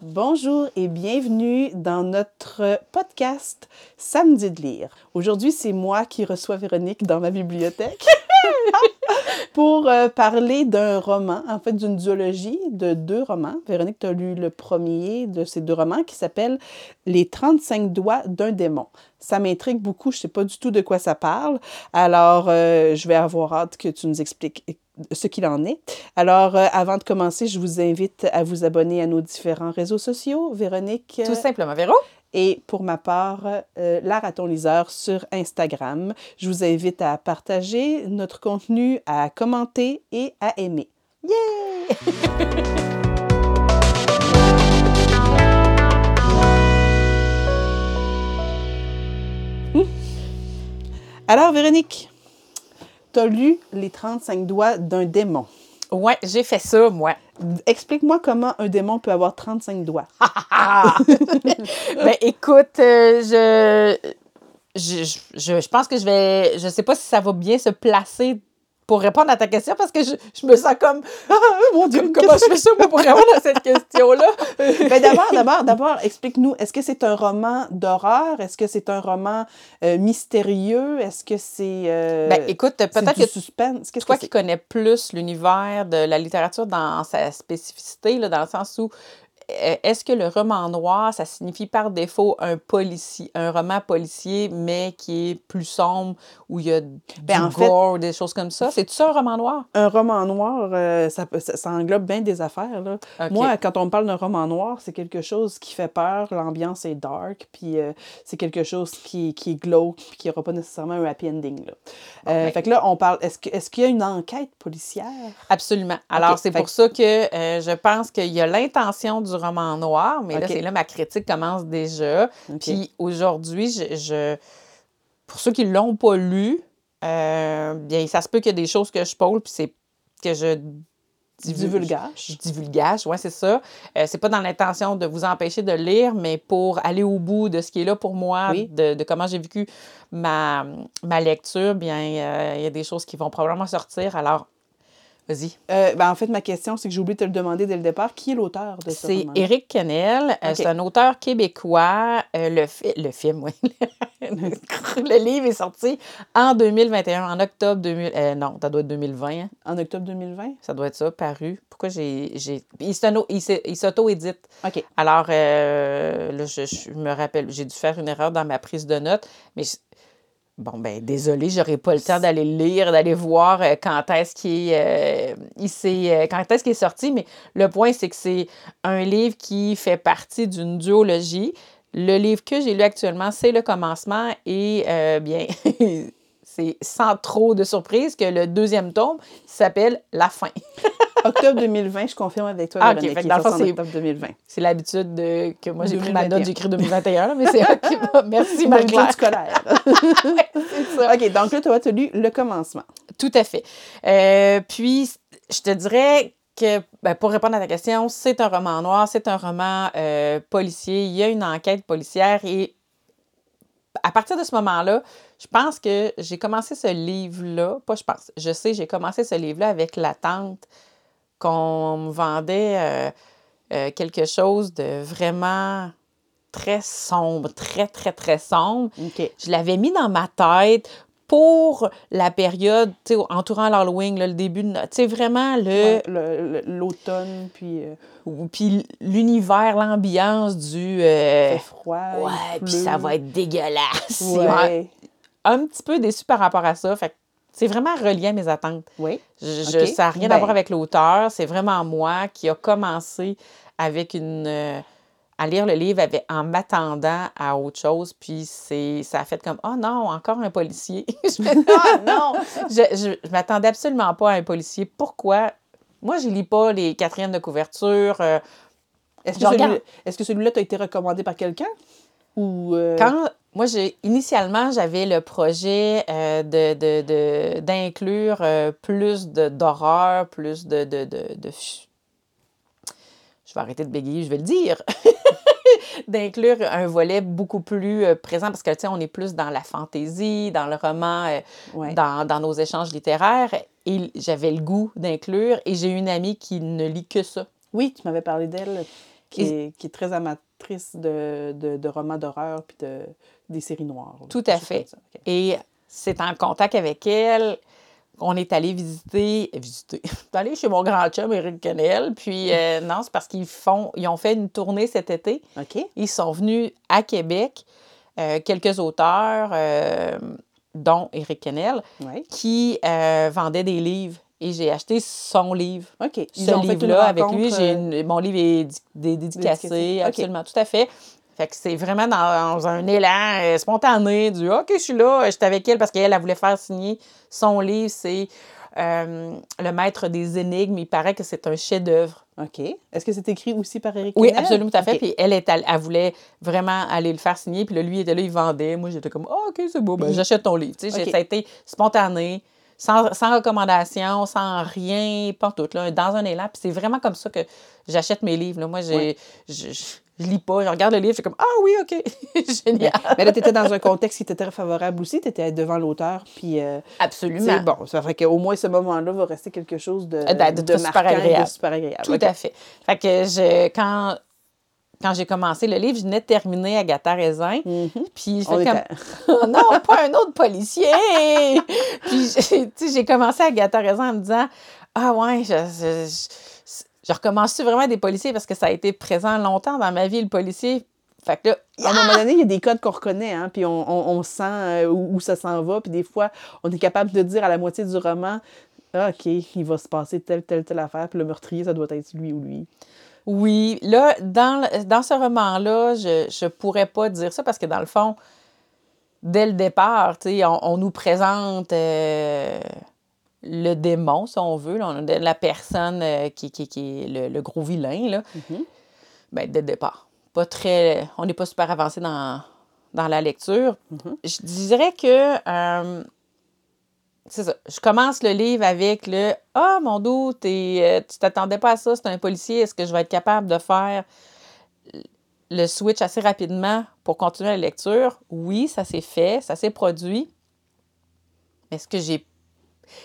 Bonjour et bienvenue dans notre podcast Samedi de lire. Aujourd'hui, c'est moi qui reçois Véronique dans ma bibliothèque pour euh, parler d'un roman, en fait d'une duologie de deux romans. Véronique, tu as lu le premier de ces deux romans qui s'appelle Les 35 doigts d'un démon. Ça m'intrigue beaucoup, je ne sais pas du tout de quoi ça parle. Alors, euh, je vais avoir hâte que tu nous expliques ce qu'il en est. Alors, euh, avant de commencer, je vous invite à vous abonner à nos différents réseaux sociaux. Véronique. Tout simplement, Véro. Et pour ma part, euh, la raton liseur sur Instagram. Je vous invite à partager notre contenu, à commenter et à aimer. Yeah! Alors, Véronique, tu as lu Les 35 doigts d'un démon. Ouais, j'ai fait ça, moi. Explique-moi comment un démon peut avoir 35 doigts. ben, écoute, euh, je, je, je, je, pense que je vais. Je sais pas si ça va bien se placer pour répondre à ta question parce que je, je me sens comme ah, mon Dieu, comment je fais ça pour répondre à cette question-là? ben d'abord, d'abord, d'abord, explique-nous, est-ce que c'est un roman d'horreur? Est-ce que c'est un roman euh, mystérieux? Est-ce que c'est. Euh, ben écoute, peut-être que suspense? toi qui connais plus l'univers de la littérature dans sa spécificité, là, dans le sens où est-ce que le roman noir, ça signifie par défaut un policier, un roman policier, mais qui est plus sombre, où il y a ben, du gore, des choses comme ça? C'est ça un roman noir? Un roman noir, euh, ça, ça, englobe bien des affaires. Là. Moi, quand on me parle d'un roman noir, c'est quelque chose qui fait peur, l'ambiance est dark, puis euh, c'est quelque chose qui, qui est glauque, puis qui n'aura pas nécessairement un happy ending. Là. Ben fait que là, on parle, est-ce qu'il y a une enquête policière? Absolument. Alors, c'est pour ça que je pense qu'il y a l'intention du roman noir, mais là, c'est là ma critique commence déjà. Puis aujourd'hui, je, pour ceux qui ne l'ont pas lu, euh, bien, ça se peut qu'il y a des choses que je pose, puis c'est que je divulgage. Je divulgage, oui, c'est ça. Euh, c'est pas dans l'intention de vous empêcher de lire, mais pour aller au bout de ce qui est là pour moi, de, de, comment j'ai vécu ma, ma lecture, bien, euh, il y a des choses qui vont probablement sortir. Alors, Vas-y. Euh, ben, en fait, ma question, c'est que j'ai oublié de te le demander dès le départ. Qui est l'auteur de ce C'est Éric Kennel. Euh, c'est un auteur québécois. Euh, le, le film, oui. le livre est sorti en 2021, en octobre 2000. non, ça doit être 2020. Hein. En octobre 2020? Ça doit être ça, paru. Pourquoi j'ai. Il s'auto-édite. OK. Alors, là, je, je, me rappelle, j'ai dû faire une erreur dans ma prise de notes, mais Bon, ben désolé, j'aurais pas le temps d'aller lire, d'aller voir euh, quand est-ce qu'il est, euh, euh, quand est-ce qu'il est sorti, mais le point, c'est que c'est un livre qui fait partie d'une duologie. Le livre que j'ai lu actuellement, c'est le commencement et bien, c'est sans trop de surprise que le deuxième tome s'appelle La fin. octobre 2020, je confirme avec toi, ah, Véronique, okay, c'est octobre 2020. C'est l'habitude de, que moi, j'ai pris ma note, j'écris 2021, mais c'est OK. Merci, Marie-Claire. scolaire. OK, donc là, tu as lu le commencement. Tout à fait. Euh, puis, je te dirais que, ben, pour répondre à ta question, c'est un roman noir, c'est un roman euh, policier, il y a une enquête policière et à partir de ce moment-là, je pense que j'ai commencé ce livre-là, pas je pense, je sais, j'ai commencé ce livre-là avec l'attente qu'on me vendait euh, euh, quelque chose de vraiment très sombre, très, très, très sombre. Je l'avais mis dans ma tête pour la période, tu sais, entourant l'Halloween, le début de... Tu sais, vraiment le... L'automne, puis... Euh, puis l'univers, l'ambiance du... Euh, froid. Ouais, puis ça va être dégueulasse. Ouais. Un, petit peu déçu par rapport à ça. Fait c'est vraiment relié à mes attentes. Oui. Je, Ça n'a rien à ben voir avec l'auteur. C'est vraiment moi qui a commencé avec une... Euh, à lire le livre en m'attendant à autre chose. Puis c'est, ça a fait comme Oh non, encore un policier. je me oh non! Je ne m'attendais absolument pas à un policier. Pourquoi? Moi, je ne lis pas les quatrièmes de couverture. Euh, est-ce, que celui, est-ce que celui-là t'a été recommandé par quelqu'un? Ou euh? Quand moi, initialement, j'avais le projet euh, de, d'inclure plus de, d'horreur, plus de, de, de, Je vais arrêter de bégayer, je vais le dire. d'inclure un volet beaucoup plus euh, présent parce que, tu sais, on est plus dans la fantaisie, dans le roman, euh, dans, dans, nos échanges littéraires. Et j'avais le goût d'inclure et j'ai une amie qui ne lit que ça. Oui, tu m'avais parlé d'elle. qui, Et- qui est très amatrice de, de, de romans d'horreur puis de, des séries noires. Tout à fait. Et c'est en contact avec elle qu'on est allé visiter, euh, visiter, on est allé chez mon grand chum Éric Quenel, puis euh, non, c'est parce qu'ils font, ils ont fait une tournée cet été. OK. Ils sont venus à Québec, euh, quelques auteurs, euh, dont Éric Quenel, Ouais. qui vendaient des livres. Et j'ai acheté son livre. OK. Ils Ce livre-là, avec lui, rencontre, j'ai une- mon livre est di- dé- dédicacé, Dédicacé. Absolument, tout à fait. Fait que c'est vraiment dans, un élan euh, spontané du OK, je suis là, j'étais avec elle parce qu'elle, elle voulait faire signer son livre. C'est euh, Le Maître des énigmes. Il paraît que c'est un chef-d'œuvre. OK. Est-ce que c'est écrit aussi par Éric Oui, absolument, tout à fait. Puis elle, est elle voulait vraiment aller le faire signer. Puis là, lui, il était là, il vendait. Moi, j'étais comme, OK, c'est beau, ben, Puis- j'achète ton livre. Tu sais, j'ai- OK. Ça a été spontané, sans, sans recommandation, sans rien, pas tout, là, dans un élan. Puis c'est vraiment comme ça que j'achète mes livres. Là. Moi, j'ai. Je, lis pas, je regarde le livre, je suis comme, Ah oui, OK, génial. Mais là, tu étais dans un contexte qui était très favorable aussi. Tu étais devant l'auteur. Puis, euh, Absolument. bon, ça fait qu'au moins ce moment-là va rester quelque chose de, Euh, de- de super marquant agréable. de super agréable. Tout à fait. Fait que je, quand, quand j'ai commencé le livre, je venais de terminer Agatha Raisin. Mhm. Puis je fais comme Oh non, pas un autre policier! Puis j'ai- tu sais, j'ai commencé à gâter raison en me disant Ah ouais, je, je, je, je recommence vraiment des policiers parce que ça a été présent longtemps dans ma vie, le policier. Fait que là, À un moment donné, il y a des codes qu'on reconnaît, hein, puis on, on- on sent euh, où, où ça s'en va, puis des fois, on est capable de dire à la moitié du roman, ah, OK, il va se passer telle, telle, telle affaire, puis le meurtrier, ça doit être lui ou lui. oui, là, dans, dans ce roman-là, je ne pourrais pas dire ça parce que dans le fond, dès le départ, tu sais, on, on nous présente euh, le démon, si on veut, là, on a la personne euh, qui, qui, qui est le, le gros vilain, là. Mhm. ben, dès le départ. Pas très. On n'est pas super avancé dans, dans la lecture. Mhm. Je dirais que. euh, c'est ça. Je commence le livre avec le Ah, mon dos, t'es, euh, tu t'attendais pas à ça, c'est un policier, est-ce que je vais être capable de faire le switch assez rapidement pour continuer la lecture? Oui, ça s'est fait, ça s'est produit. Mais Est-ce que j'ai.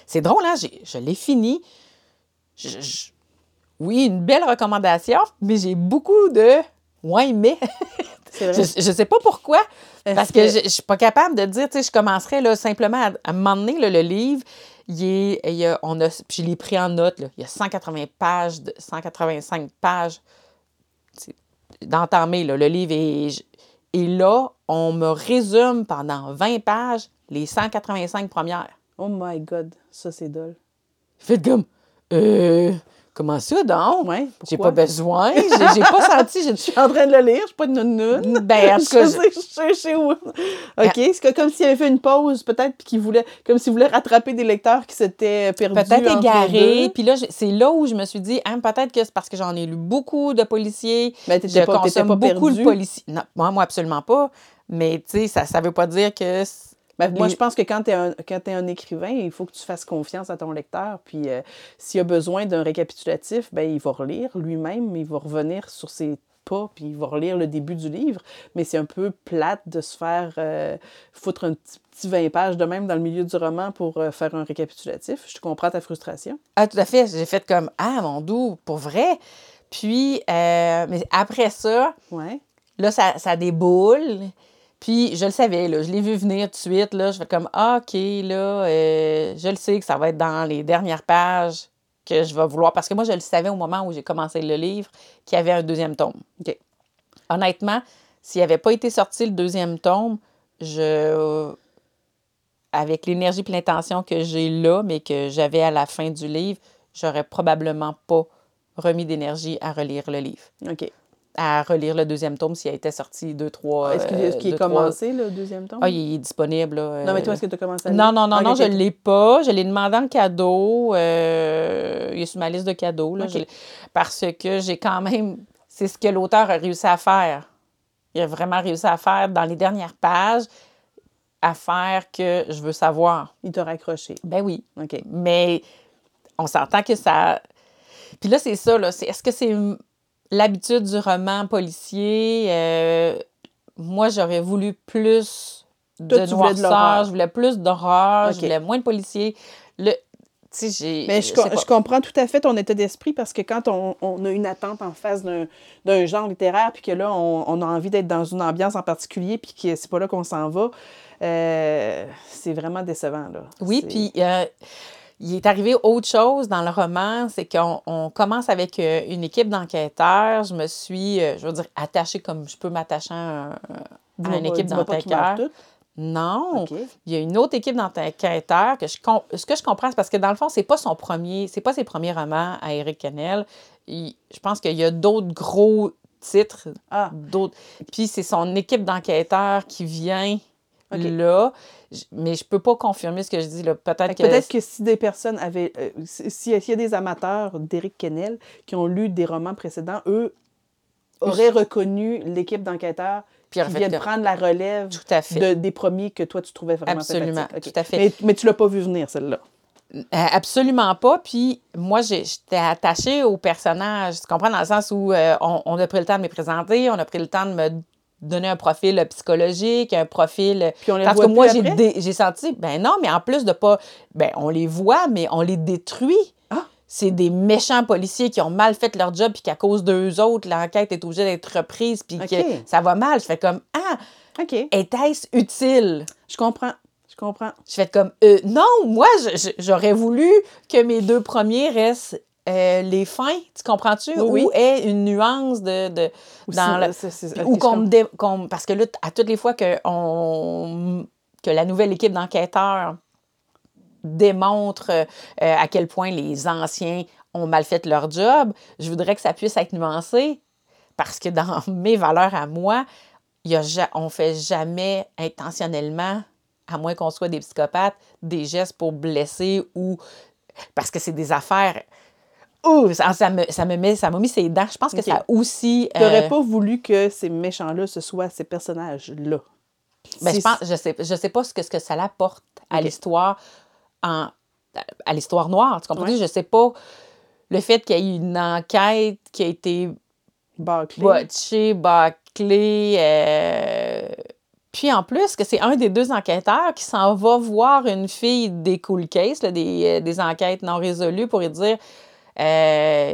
C'est drôle, hein? j'ai- Je l'ai fini. Je- je- Oui, une belle recommandation, mais j'ai beaucoup de. Ouais, mais. Vrai. Je, je sais pas pourquoi. Parce que, je, je suis pas capable de dire, tu sais, je commencerais là, simplement à, là, le livre, il est, il y a, on a, puis je l'ai pris en note, là, il y a 180 pages, de, 185 pages d'entamer, le livre. Et, et là, on me résume pendant 20 pages les 185 premières. Oh my God, ça, c'est dole. Faites comme, euh, comment ça donc? Ouais, J'ai pas besoin, j'ai pas senti, Je suis en train de le lire, je suis pas une nounoune. Ben, en tout cas, je sais, où. OK, c'est que- comme s'il avait fait une pause, peut-être, puis qu'il voulait, comme s'il voulait rattraper des lecteurs qui s'étaient perdus. peut-être entre les égaré. deux. Puis là, c'est là où je me suis dit, hein, peut-être que c'est parce que j'en ai lu beaucoup de policiers. Mais t'étais Je pas, consomme pas beaucoup de policiers. Non, moi, moi, absolument pas. Mais tu sais, ça ne veut pas dire que. Ben, moi, je pense que quand tu es, un, écrivain, il faut que tu fasses confiance à ton lecteur. Puis euh, s'il a besoin d'un récapitulatif, ben, il va relire lui-même, il va revenir sur ses pas, puis il va relire le début du livre. Mais c'est un peu plate de se faire euh, foutre un petit, petit 20 pages de même dans le milieu du roman pour euh, faire un récapitulatif. Je comprends ta frustration. Ah, tout à fait. J'ai fait comme, ah, mon doux, pour vrai. Puis, mais après ça, Ouais. Là, ça, ça déboule. Puis, je le savais, là, je l'ai vu venir tout de suite. Là, je fais comme, ah, OK, là, euh, je le sais que ça va être dans les dernières pages que je vais vouloir. Parce que moi, je le savais au moment où j'ai commencé le livre qu'il y avait un deuxième tome. Honnêtement, s'il n'avait pas été sorti le deuxième tome, je. Avec l'énergie et l'intention que j'ai là, mais que j'avais à la fin du livre, j'aurais probablement pas remis d'énergie à relire le livre OK. À relire le deuxième tome s'il a été sorti deux, trois. Est-ce qu'il euh, est, est trois- commencé, le deuxième tome? Ah, il est disponible. là, Non, mais euh, toi, est-ce que tu as commencé à Non, lire? non, non, Ok, non, ok, je ne l'ai pas. Je l'ai demandé en cadeau. euh, il est sur ma liste de cadeaux. là. Parce que j'ai quand même. C'est ce que l'auteur a réussi à faire. Il a vraiment réussi à faire dans les dernières pages, à faire que je veux savoir. Il t'a raccroché. Ben oui. OK. Mais on s'entend que ça. Puis là, c'est ça, là. Est-ce que c'est l'habitude du roman policier? Euh, moi, j'aurais voulu plus Toi, de de noirceur, l'horreur. je voulais plus d'horreur, Ok. je voulais moins de policiers. Le. Mais je, je comprends tout à fait ton état d'esprit parce que quand on, on a une attente en face d'un genre littéraire, puis que là, on, on a envie d'être dans une ambiance en particulier, puis que c'est pas là qu'on s'en va, euh, c'est vraiment décevant. Là. Oui, puis euh, il est arrivé autre chose dans le roman, c'est qu'on on commence avec euh, une équipe d'enquêteurs. Je me suis, euh, je veux dire, attachée comme je peux m'attacher à, un- à Dis-moi une pas- équipe d'enquêteurs. Non, il y a une autre équipe d'enquêteurs que je ce que je comprends c'est parce que dans le fond c'est pas son premier c'est pas ses premiers romans à Eric Kennel. Il- je pense qu'il y a d'autres gros titres Ah, d'autres puis c'est son équipe d'enquêteurs qui vient Là mais je peux pas confirmer ce que je dis peut-être que Peut-être que si des personnes avaient. euh, si- S'il y a des amateurs d'Éric Kennel qui ont lu des romans précédents, eux auraient reconnu l'équipe d'enquêteurs qui viennent que- prendre la relève tout à fait de- des premiers que toi, tu trouvais vraiment Absolument, tout à fait. Mais, mais tu l'as pas vu venir, celle-là. Euh, Absolument pas. Puis moi, j'étais attachée au personnage. Tu comprends dans le sens où euh, on, on a pris le temps de me présenter, on a pris le temps de me donner un profil psychologique, un profil. Puis on les Parce voit que moi, j'ai senti, ben non, mais en plus de pas. Ben, on les voit, mais on les détruit. Ah! C'est des méchants policiers qui ont mal fait leur job, puis qu'à cause d'eux autres, l'enquête est obligée d'être reprise, puis que ça va mal. Je fais comme Ah, OK. était-ce utile? Je comprends. Je comprends. Je fais comme, euh, non, moi, j'aurais voulu que mes deux premiers restent euh, les fins, tu comprends-tu? Oui, oui. Ou est une nuance de. dans le- qu'on Parce que là, à toutes les fois que, on, que la nouvelle équipe d'enquêteurs démontre euh, à quel point les anciens ont mal fait leur job, je voudrais que ça puisse être nuancé parce que dans mes valeurs à moi, y a on ne fait jamais intentionnellement, à moins qu'on soit des psychopathes, des gestes pour blesser ou parce que c'est des affaires. Ouh, ça, ça me, ça me met, ça m'a mis ses dents. Je pense que ça aussi. Euh, pas voulu que ces méchants-là, ce soient ces personnages-là? Ben, Si- je pense, je sais, je sais pas ce que, ce que ça l'apporte à l'histoire en à l'histoire noire. Tu comprends? Ouais. Je sais pas le fait qu'il y ait eu une enquête qui a été botchée, bâclée. euh, Puis en plus, que c'est un des deux enquêteurs qui s'en va voir une fille des cool cases, là, des, euh, des enquêtes non résolues, pour lui dire euh,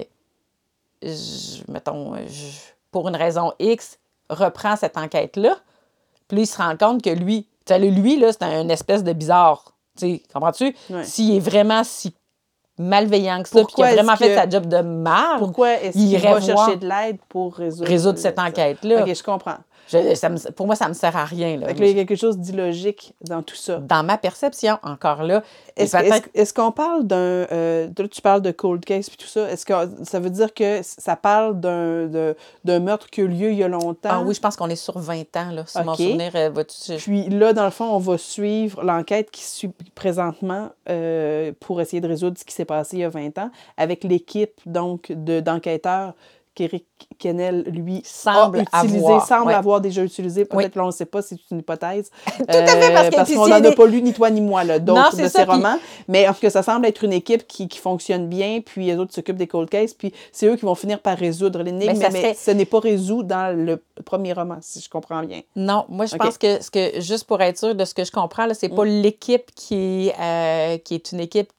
je- mettons, je- pour une raison X, reprend cette enquête-là. Puis il se rend compte que lui, lui, là, c'est un espèce de bizarre. Tu sais, comprends-tu? Ouais. S'il est vraiment si malveillant que ça, puis qu'il a vraiment fait que- sa job de marde, Pourquoi est-ce Il va voir- chercher de l'aide pour résoudre, résoudre cette enquête-là? OK, je comprends. Je- ça me- pour moi, ça me sert à rien. Là. Il y a quelque chose d'illogique dans tout ça. Dans ma perception, encore là, Est-ce qu'on parle d'un... euh, là, tu parles de cold case puis tout ça. Est-ce que ça veut dire que ça parle d'un meurtre qui a eu lieu il y a longtemps? Ah oui, je pense qu'on est sur 20 ans, là. Si mon OK. souvenir euh. Puis là, dans le fond, on va suivre l'enquête qui suit présentement euh, pour essayer de résoudre ce qui s'est passé il y a 20 ans avec l'équipe donc de- d'enquêteurs qu'Éric Kennel, lui, Semble a utilisé, avoir, semble ouais. avoir déjà utilisé. Peut-être Oui. là, on ne sait pas, c'est une hypothèse. Tout à fait, parce puis qu'on n'en a pas lu ni toi ni moi, là, d'autres de ça, ces puis- romans. Mais en tout cas, ça semble être une équipe qui, qui fonctionne bien, puis les autres s'occupent des cold cases, puis c'est eux qui vont finir par résoudre l'énigme, Mais mais, serait- ce n'est pas résolu dans le premier roman, si je comprends bien. Non, moi, je pense que, ce que, juste pour être sûr de ce que je comprends, là, c'est pas Mm. l'équipe qui, euh, qui est une équipe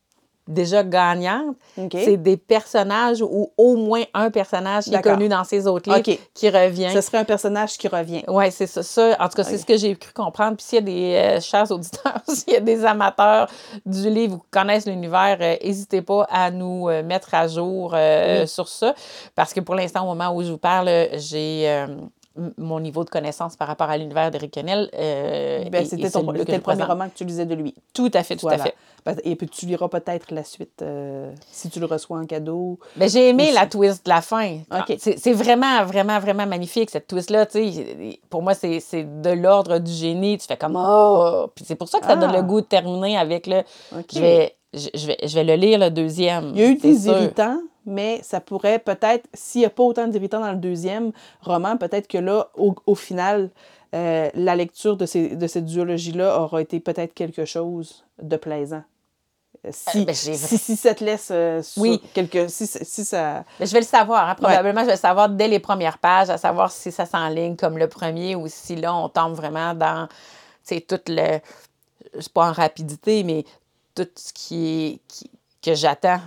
déjà gagnante. OK? C'est des personnages ou au moins un personnage qui est connu dans ces autres livres qui revient. Ce serait un personnage qui revient. Oui, c'est ça, ça. En tout cas, c'est ce que j'ai cru comprendre. Puis s'il y a des euh, chers auditeurs, s'il y a des amateurs du livre ou qui connaissent l'univers, euh, n'hésitez pas à nous euh, mettre à jour Oui. sur ça. Parce que pour l'instant, au moment où je vous parle, j'ai mon niveau de connaissance par rapport à l'univers d'Éric Kennel. euh, Ben, c'était le premier roman que tu lisais de lui. Tout à fait, tout Voilà. à fait. Ben, Et puis tu liras peut-être la suite euh, si tu le reçois en cadeau. Mais j'ai aimé la twist de la fin. OK. C'est vraiment, vraiment, vraiment magnifique, cette twist-là. Pour moi, c'est de l'ordre du génie. Tu fais comme Oh! Puis c'est pour ça que ça donne Ah. le goût de terminer avec le. Je, vais, je, vais, je vais le lire le deuxième. Il y a eu des sûr. irritants, mais ça pourrait peut-être, s'il n'y a pas autant d'irritants dans le deuxième roman, peut-être que là, au, au final, euh, la lecture de, ces, de cette duologie-là aura été peut-être quelque chose de plaisant. Euh, Si, Euh, ben, si, si ça te laisse euh, sur Oui. quelque. Si, si ça. Mais je vais le savoir. hein. Probablement, je vais le savoir dès les premières pages, à savoir si ça s'enligne comme le premier ou si là, on tombe vraiment dans, tu sais, tout le... C'est pas en rapidité, mais tout ce qui est... Qui, que j'attends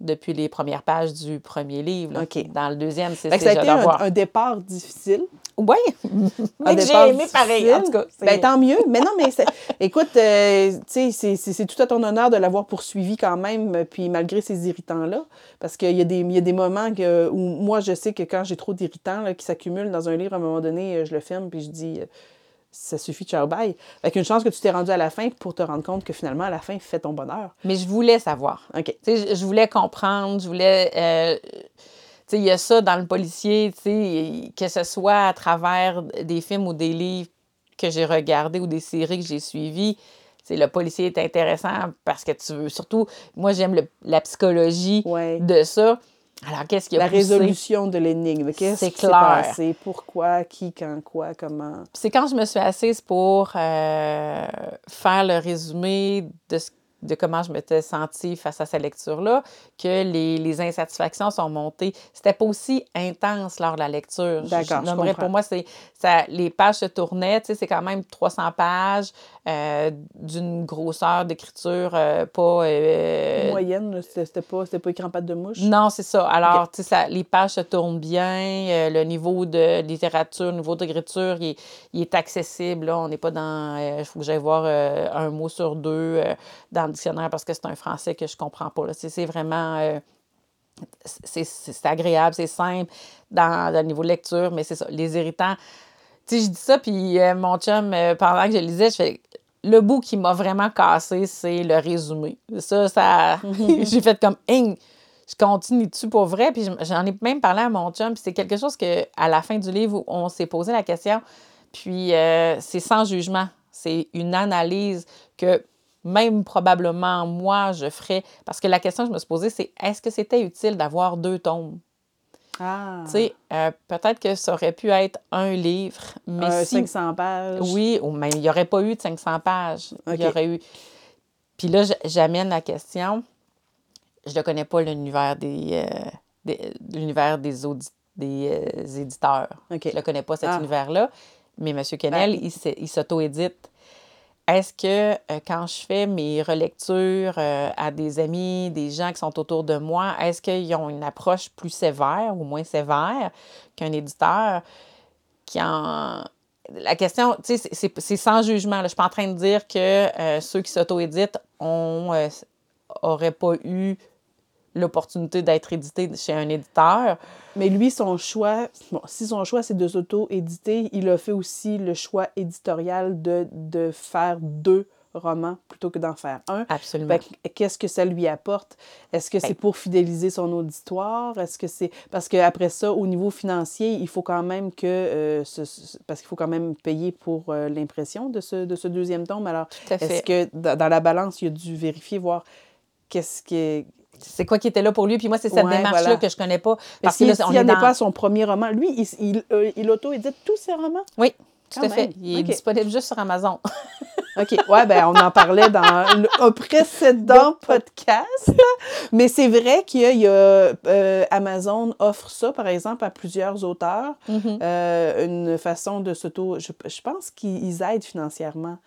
depuis les premières pages du premier livre. là. OK. Dans le deuxième, c'est a été un, d'avoir. un départ difficile. Oui, mais j'ai aimé pareil. En tout cas, Ben, tant mieux. Mais non, mais écoute, euh, tu sais, c'est- tout à ton honneur de l'avoir poursuivi quand même, puis malgré ces irritants-là. Parce qu'il y, a des- y a des moments que, où moi, je sais que quand j'ai trop d'irritants qui s'accumulent dans un livre, à un moment donné, euh, je le ferme, puis je dis, euh, ça suffit, ciao, bye. Fait qu'une chance que tu t'es rendu à la fin pour te rendre compte que finalement, à la fin, fais ton bonheur. mais je voulais savoir. OK. Tu sais, je, voulais comprendre, je voulais. euh, tu sais, il y a ça dans le policier, tu sais, que ce soit à travers des films ou des livres que j'ai regardés ou des séries que j'ai suivies. Tu sais, le policier est intéressant parce que tu veux. Surtout, moi, j'aime la psychologie Ouais. de ça. Alors, qu'est-ce qui a La poussé? résolution de l'énigme. Qu'est-ce C'est qui s'est passé? Pourquoi? Qui? Quand? Quoi? Comment? C'est quand je me suis assise pour euh, faire le résumé de, ce- de comment je m'étais sentie face à cette lecture-là que les, les insatisfactions sont montées. C'était pas aussi intense lors de la lecture. D'accord, je je nommerais comprends. pour moi, c'est ça, les pages se tournaient. Tu sais, c'est quand même 300 pages euh, d'une grosseur d'écriture euh, pas... euh, Moyenne, c'était pas, pas écrit en pâte de mouche? non, c'est ça. Alors, tu sais, ça- les pages se tournent bien, le niveau de littérature, le niveau d'écriture, il, est- il est accessible. Là. On n'est pas dans. Il faut que j'aille voir un mot sur deux dans le dictionnaire parce que c'est un français que je comprends pas. là. C'est vraiment. euh, c'est agréable, c'est simple dans, dans le niveau de lecture, mais c'est ça. Les irritants. Tu sais, je dis ça, puis euh, mon chum, euh, pendant que je lisais, je fais. Le bout qui m'a vraiment cassé, c'est le résumé. Ça, ça. J'ai fait comme. Hein, je continue dessus pour vrai. Puis je- j'en ai même parlé à mon chum. Puis c'est quelque chose que à la fin du livre, on s'est posé la question. Puis euh, c'est sans jugement. C'est une analyse que même probablement moi, je ferais. Parce que la question que je me suis posée, c'est est-ce que c'était utile d'avoir deux tomes? Ah! Tu sais, euh, peut-être que ça aurait pu être un livre, mais Euh, si... 500 pages. Oui, ou même il n'y aurait pas eu de 500 pages. Il y aurait eu... Puis là, j'amène la question. Je ne connais pas l'univers des, euh, des, l'univers des, euh, éditeurs. OK. Je ne connais pas, cet Ah. univers-là. Mais M. Kennel, Ben- il s'auto-édite. Est-ce que euh, quand je fais mes relectures euh, à des amis, des gens qui sont autour de moi, est-ce qu'ils ont une approche plus sévère ou moins sévère qu'un éditeur qui en... La question, tu sais, c'est- sans jugement. Je suis pas en train de dire que euh, ceux qui s'auto-éditent ont, euh, auraient pas eu l'opportunité d'être édités chez un éditeur. Mais lui, son choix, bon, si son choix c'est de s'auto-éditer, il a fait aussi le choix éditorial de, de faire deux romans plutôt que d'en faire un. Absolument. Que, Qu'est-ce que ça lui apporte? Est-ce que c'est pour fidéliser son auditoire? Est-ce que c'est. Parce qu'après ça, au niveau financier, il faut quand même que. euh, ce- ce- parce qu'il faut quand même payer pour euh, l'impression de ce, de ce deuxième tome. Alors, est-ce que dans, la balance, il a dû vérifier, voir qu'est-ce qui. C'est quoi qui était là pour lui? Puis moi, c'est cette Ouais, démarche-là voilà. que je connais pas. Parce qu'il que là, on a dans... pas à son premier roman. Lui, il, il, euh, il auto-édite tous ses romans? Oui, tout Quand à fait. Il est disponible juste sur Amazon. OK. Ouais, ben on en parlait dans le- un précédent podcast. Mais c'est vrai qu'il y a, euh, Amazon offre ça, par exemple, à plusieurs auteurs. Mhm. Euh, une façon de s'auto... Je, je pense qu'ils aident financièrement.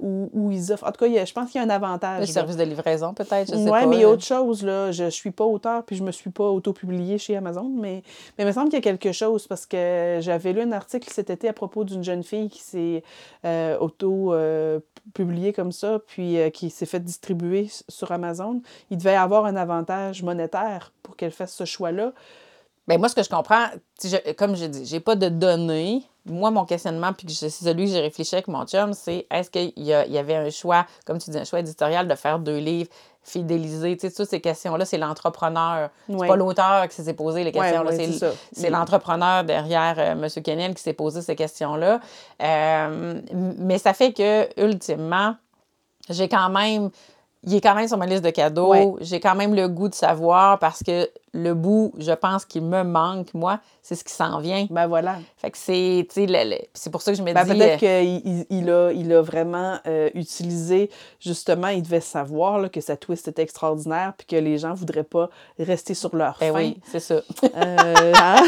Ou, ou ils offrent... En tout cas, a- je pense qu'il y a un avantage. Le là. service de livraison, peut-être, je sais Oui, pas. mais il y a là. autre chose, là. Je ne suis pas auteur, puis je me suis pas auto-publiée chez Amazon, mais, mais il me semble qu'il y a quelque chose, parce que j'avais lu un article cet été à propos d'une jeune fille qui s'est euh, auto-publiée comme ça, puis euh, qui s'est fait distribuer sur Amazon. Il devait y avoir un avantage monétaire pour qu'elle fasse ce choix-là. Ben, moi, ce que je comprends, je- comme je dis, j'ai pas de données. Moi, mon questionnement, puis que c'est celui que j'ai réfléchi avec mon chum, c'est est-ce qu'il y, y avait un choix, comme tu dis, un choix éditorial de faire deux livres fidélisés? Tu sais, toutes ces questions-là, c'est l'entrepreneur. C'est pas l'auteur qui s'est posé les questions. là, ouais, c'est c'est l'entrepreneur derrière euh, M. Kennel qui s'est posé ces questions-là. Euh, mais ça fait que, ultimement, j'ai quand même. Il est quand même sur ma liste de cadeaux. Ouais. J'ai quand même le goût de savoir parce que le bout, je pense, qui me manque, moi, c'est ce qui s'en vient. Ben voilà. Fait que c'est, c'est pour ça que je me Ben, dis... peut-être euh, qu'il il, a, il a vraiment euh, utilisé, justement, il devait savoir là, que sa twist était extraordinaire puis que les gens voudraient pas rester sur leur ben fin. oui, c'est ça. Euh, hein?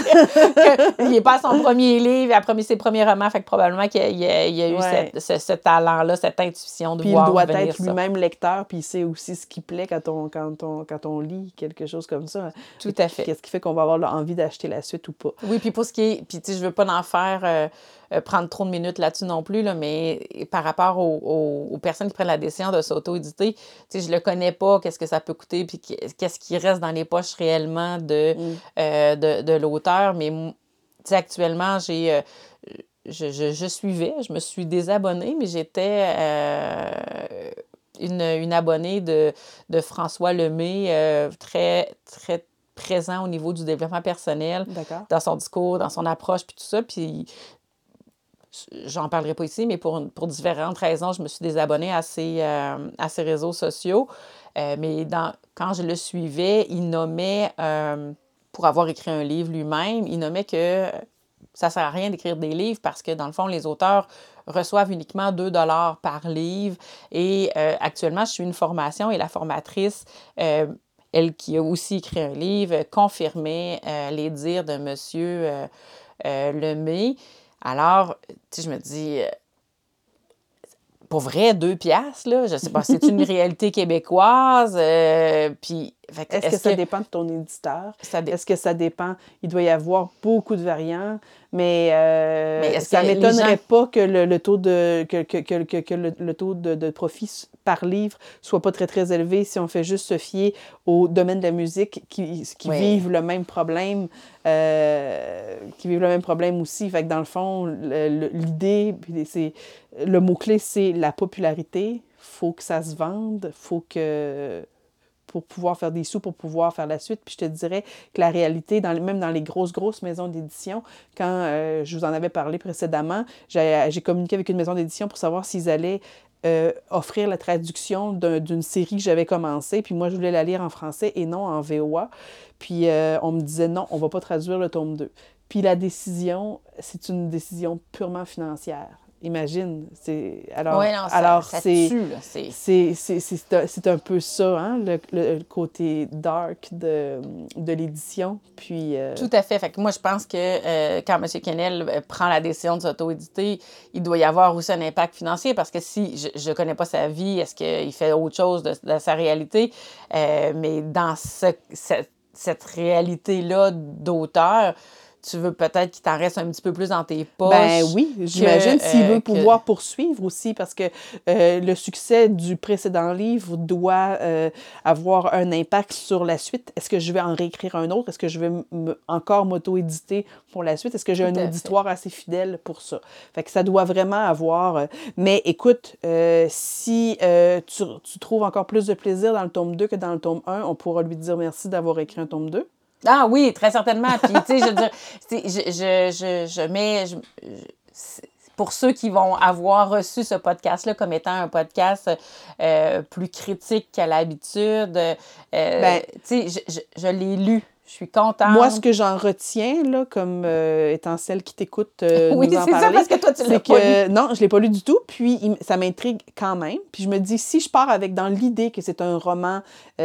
il n'est pas à son premier livre, il a promis ses premiers romans, fait que probablement qu'il a, il a- il y a eu Ouais. cette- ce, ce talent-là, cette intuition de Puis il doit être lui-même lecteur, puis il sait aussi ce qui plaît quand on, quand on, quand on lit quelque chose comme ça. Tout à fait. Qu'est-ce qui fait qu'on va avoir envie d'acheter la suite ou pas? Oui, puis pour ce qui est. Puis, tu sais, je veux pas en faire. euh, euh, prendre trop de minutes là-dessus non plus, là, mais par rapport aux, aux- aux personnes qui prennent la décision de s'auto-éditer, tu sais, je le connais pas, qu'est-ce que ça peut coûter, puis qu'est-ce qui reste dans les poches réellement de, Mm. euh, de, de l'auteur. Mais, m- tu sais, actuellement, j'ai. je, je, je suivais, je me suis désabonnée, mais j'étais une, une abonnée de, de François Lemay, euh, très, très présent au niveau du développement personnel dans son discours, dans son approche, puis tout ça. Puis j'en parlerai pas ici, mais pour, pour différentes raisons, je me suis désabonnée à ses, euh, à ses réseaux sociaux. Euh, mais dans, quand je le suivais, il nommait, euh, pour avoir écrit un livre lui-même, il nommait que ça sert à rien d'écrire des livres parce que, dans le fond, les auteurs reçoivent uniquement 2 dollars par livre. Et actuellement, je suis une formation et la formatrice, elle qui a aussi écrit un livre, confirmait euh, les dires de M. Euh, euh, Lemay. Alors, tu sais, je me dis, pour vrai, deux piastres, là, je sais pas, c'est une réalité québécoise. euh, que Est-ce que ça dépend de ton éditeur? dé- Est-ce que ça dépend? Il doit y avoir beaucoup de variants, mais, euh, Mais ça les m'étonnerait gens- pas que le, le taux de que, que, que, que- que le, le taux de, de profit par livre soit pas très très élevé si on fait juste se fier au domaine de la musique qui, qui Oui. vivent le même problème, euh, qui vivent le même problème aussi. Fait que dans le fond, l'idée, c'est le mot clé, c'est la popularité. Faut que ça se vende, faut que pour pouvoir faire des sous, pour pouvoir faire la suite. Puis je te dirais que la réalité, dans même dans les grosses, grosses maisons d'édition, quand euh, je vous en avais parlé précédemment, j'ai communiqué avec une maison d'édition pour savoir s'ils allaient euh, offrir la traduction d'un- d'une série que j'avais commencée. Puis moi, je voulais la lire en français et non en VOA. Puis euh, on me disait non, on va pas traduire le tome 2. Puis la décision, c'est une décision purement financière. Imagine. c'est Alors, Ouais, non, ça, alors ça c'est tue, là, c'est- c'est, c'est, c'est, c'est un- peu ça, hein, le, le- le côté dark de, de l'édition. Puis, euh, Tout à fait. Fait que moi, je pense que euh, quand M. Kennel euh, prend la décision de s'auto-éditer, il doit y avoir aussi un impact financier parce que si je ne connais pas sa vie, est-ce qu'il fait autre chose de, de sa réalité? Euh, mais dans ce- ce- cette réalité-là d'auteur, tu veux peut-être qu'il t'en reste un petit peu plus dans tes poches. ben oui, j'imagine s'il euh, veut que- pouvoir poursuivre aussi, parce que euh, le succès du précédent livre doit euh, avoir un impact sur la suite. Est-ce que je vais en réécrire un autre? Est-ce que je vais encore m'auto-éditer pour la suite? Est-ce que j'ai un auditoire assez fidèle pour ça? Fait que ça doit vraiment avoir... euh, mais écoute, euh, si euh, tu, tu trouves encore plus de plaisir dans le tome 2 que dans le tome 1, on pourra lui dire merci d'avoir écrit un tome 2. Ah oui, très certainement. Puis, tu sais, je veux dire, je, je, je, je mets. je- pour ceux qui vont avoir reçu ce podcast-là comme étant un podcast euh, plus critique qu'à l'habitude, euh, Ben- tu sais, je, je, je l'ai lu. Je suis contente. Moi, ce que j'en retiens, là, comme euh, étant celle qui t'écoute Oui, nous en c'est ça, parce que toi, tu l'as pas que non, je l'ai pas lu du tout. Puis il- ça m'intrigue quand même. Puis je me dis, si je pars avec dans l'idée que c'est un roman qui,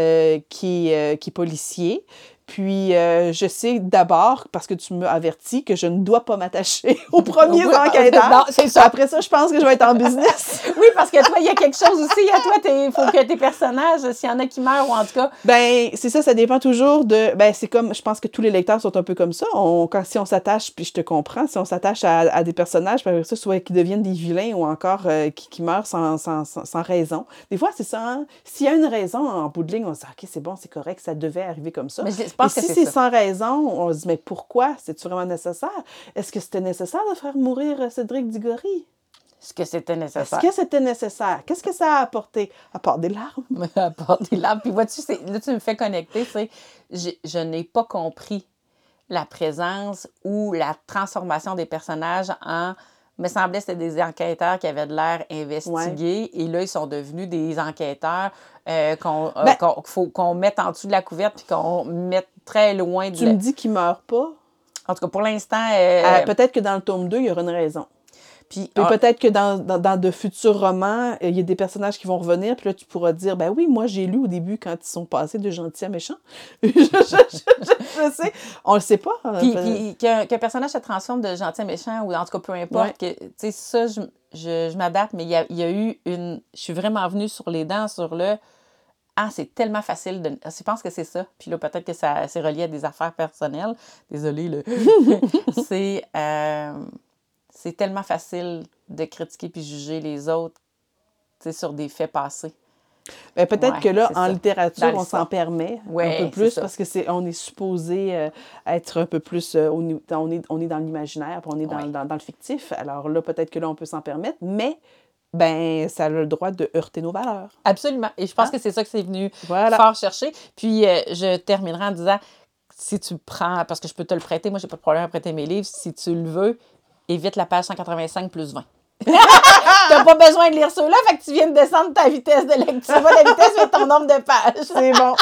qui est policier, puis euh, je sais d'abord, parce que tu m'as averti, que je ne dois pas m'attacher aux premiers Oui, enquêteurs. c'est ça. Après ça, je pense que je vais être en business. Oui, parce que toi, il y a quelque chose aussi. À toi, il faut que tes personnages, s'il y en a qui meurent ou en tout cas. Ben, c'est ça, ça dépend toujours de. Ben, c'est comme. Je pense que tous les lecteurs sont un peu comme ça. On, quand, si on s'attache, puis je te comprends, si on s'attache à, à des personnages, puis ça, soit qu'ils deviennent des vilains ou encore euh, qui, qui meurent sans, sans, sans, sans raison. Des fois, c'est ça. hein. S'il y a une raison, en bout de ligne, on se dit, OK, c'est bon, c'est correct, ça devait arriver comme ça. Mais je Et pense que si c'est c'est sans raison, on se dit, mais pourquoi? C'est-tu vraiment nécessaire? Est-ce que c'était nécessaire de faire mourir euh, Cédric Diggory? Ce que c'était Est-ce nécessaire? que c'était nécessaire? Qu'est-ce que ça a apporté? À part des larmes? apporter l'arbre. Puis vois-tu, c'est- là, tu me fais connecter, tu sais, j'ai- je n'ai pas compris la présence ou la transformation des personnages en... me semblait que c'était des enquêteurs qui avaient de l'air investigués et là, ils sont devenus des enquêteurs euh, qu'on euh, Ben- faut qu'on mette en dessous de la couverte puis qu'on mette très loin de... Tu me dis qu'il meurt pas? En tout cas, pour l'instant... euh, Ah, peut-être que dans le tome 2, il y aura une raison. Puis, ah, peut-être que dans, dans, dans de futurs romans, euh, il y a des personnages qui vont revenir, puis là, tu pourras dire, ben oui, moi, j'ai lu au début quand ils sont passés de gentils à méchants. je, je- je- je- je sais. On le sait pas. hein, Puis, puis qu'un qu'un personnage se transforme de gentil à méchant, ou en tout cas, peu importe, que, tu sais, ça, je, je, je m'adapte, mais il y a, il y a eu une... Je suis vraiment venue sur les dents sur le... Ah, c'est tellement facile de... Je pense que c'est ça. Puis là, peut-être que ça c'est relié à des affaires personnelles. Désolée, là. c'est... euh, c'est tellement facile de critiquer puis juger les autres, sur des faits passés. Ben, peut-être Ouais, que là, en ça. littérature, Dans on s'en permet Ouais, un peu plus parce que c'est on est supposé euh, être un peu plus euh, on est on est dans l'imaginaire, puis on est dans, Ouais. dans, dans le fictif. Alors là, peut-être que là, on peut s'en permettre, mais ben ça a le droit de heurter nos valeurs. Absolument. Et je pense Hein? que c'est ça que c'est venu Voilà. fort chercher. Puis euh, je terminerai en disant si tu prends, parce que je peux te le prêter, moi j'ai pas de problème à prêter mes livres, si tu le veux, évite la page 185 plus 20. T'as pas besoin de lire ceux-là, fait que tu viens de descendre ta vitesse de lecture. Tu la vitesse de ton nombre de pages. C'est bon.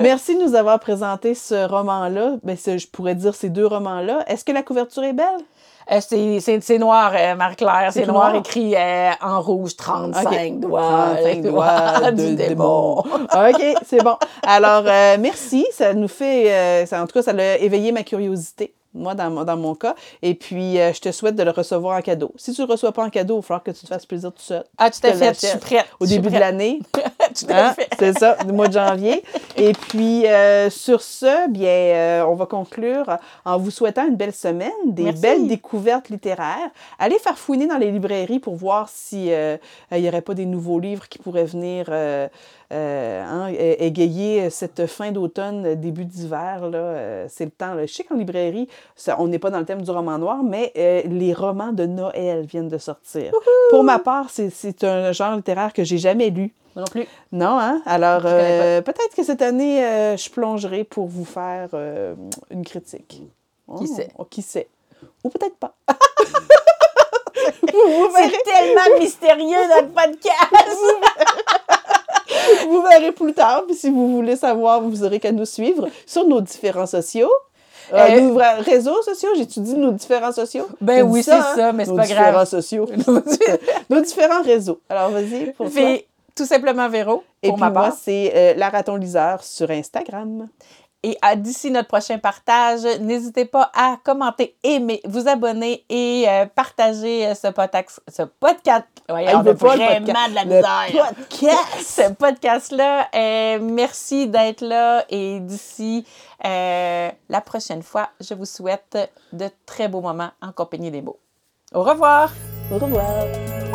Merci de nous avoir présenté ce roman-là. Ben, je pourrais dire ces deux romans-là. Est-ce que la couverture est belle? Euh, c'est- noir, euh, Marie-Claire. C'est noir, noir? écrit euh, en rouge, 35 Ok. doigts. 35 doigts de du démon. OK, c'est bon. Alors, euh, merci. Ça nous fait. ça, en tout cas, ça a éveillé ma curiosité. Moi, dans, mon- dans mon cas. Et puis, euh, je te souhaite de le recevoir en cadeau. Si tu ne le reçois pas en cadeau, il va falloir que tu te fasses plaisir tout seul. Ah, tout Je à te fait, je suis prête. Au début de l'année. À Hein? fait. C'est ça, du mois de janvier. Et puis, euh, sur ce, bien, euh, on va conclure en vous souhaitant une belle semaine, des Merci. belles découvertes littéraires. Allez faire fouiner dans les librairies pour voir si euh, il n'y aurait pas des nouveaux livres qui pourraient venir hein, é- égayer cette fin d'automne, début d'hiver. là. Euh, c'est le temps. là. Je sais qu'en librairie, ça- on n'est pas dans le thème du roman noir, mais euh, les romans de Noël viennent de sortir. Pour ma part, c'est- un genre littéraire que j'ai jamais lu. Moi non plus. Non, hein? Alors, euh, peut-être que cette année, euh, je plongerai pour vous faire euh, une critique. Qui sait? oh, qui sait? Ou peut-être pas. C'est tellement mystérieux notre podcast. vous verrez plus tard. Puis si vous voulez savoir, vous aurez qu'à nous suivre sur nos différents sociaux. Euh, Euh, nos réseaux sociaux, j'ai-tu dit nos différents sociaux? Ben oui, c'est ça, mais c'est nos pas différents grave. sociaux. nos différents réseaux. Alors, vas-y, pour toi. C'est tout simplement Véro, Et puis moi, c'est euh, la raton liseur sur Instagram. Et à- d'ici notre prochain partage, n'hésitez pas à commenter, aimer, vous abonner et euh, partager euh, ce, potax- ce podcast. On veut a pas le vraiment podca- de la le misère. podcast. Ce podcast-là, euh, merci d'être là et d'ici euh, la prochaine fois, je vous souhaite de très beaux moments en compagnie des mots. Au revoir! Au revoir.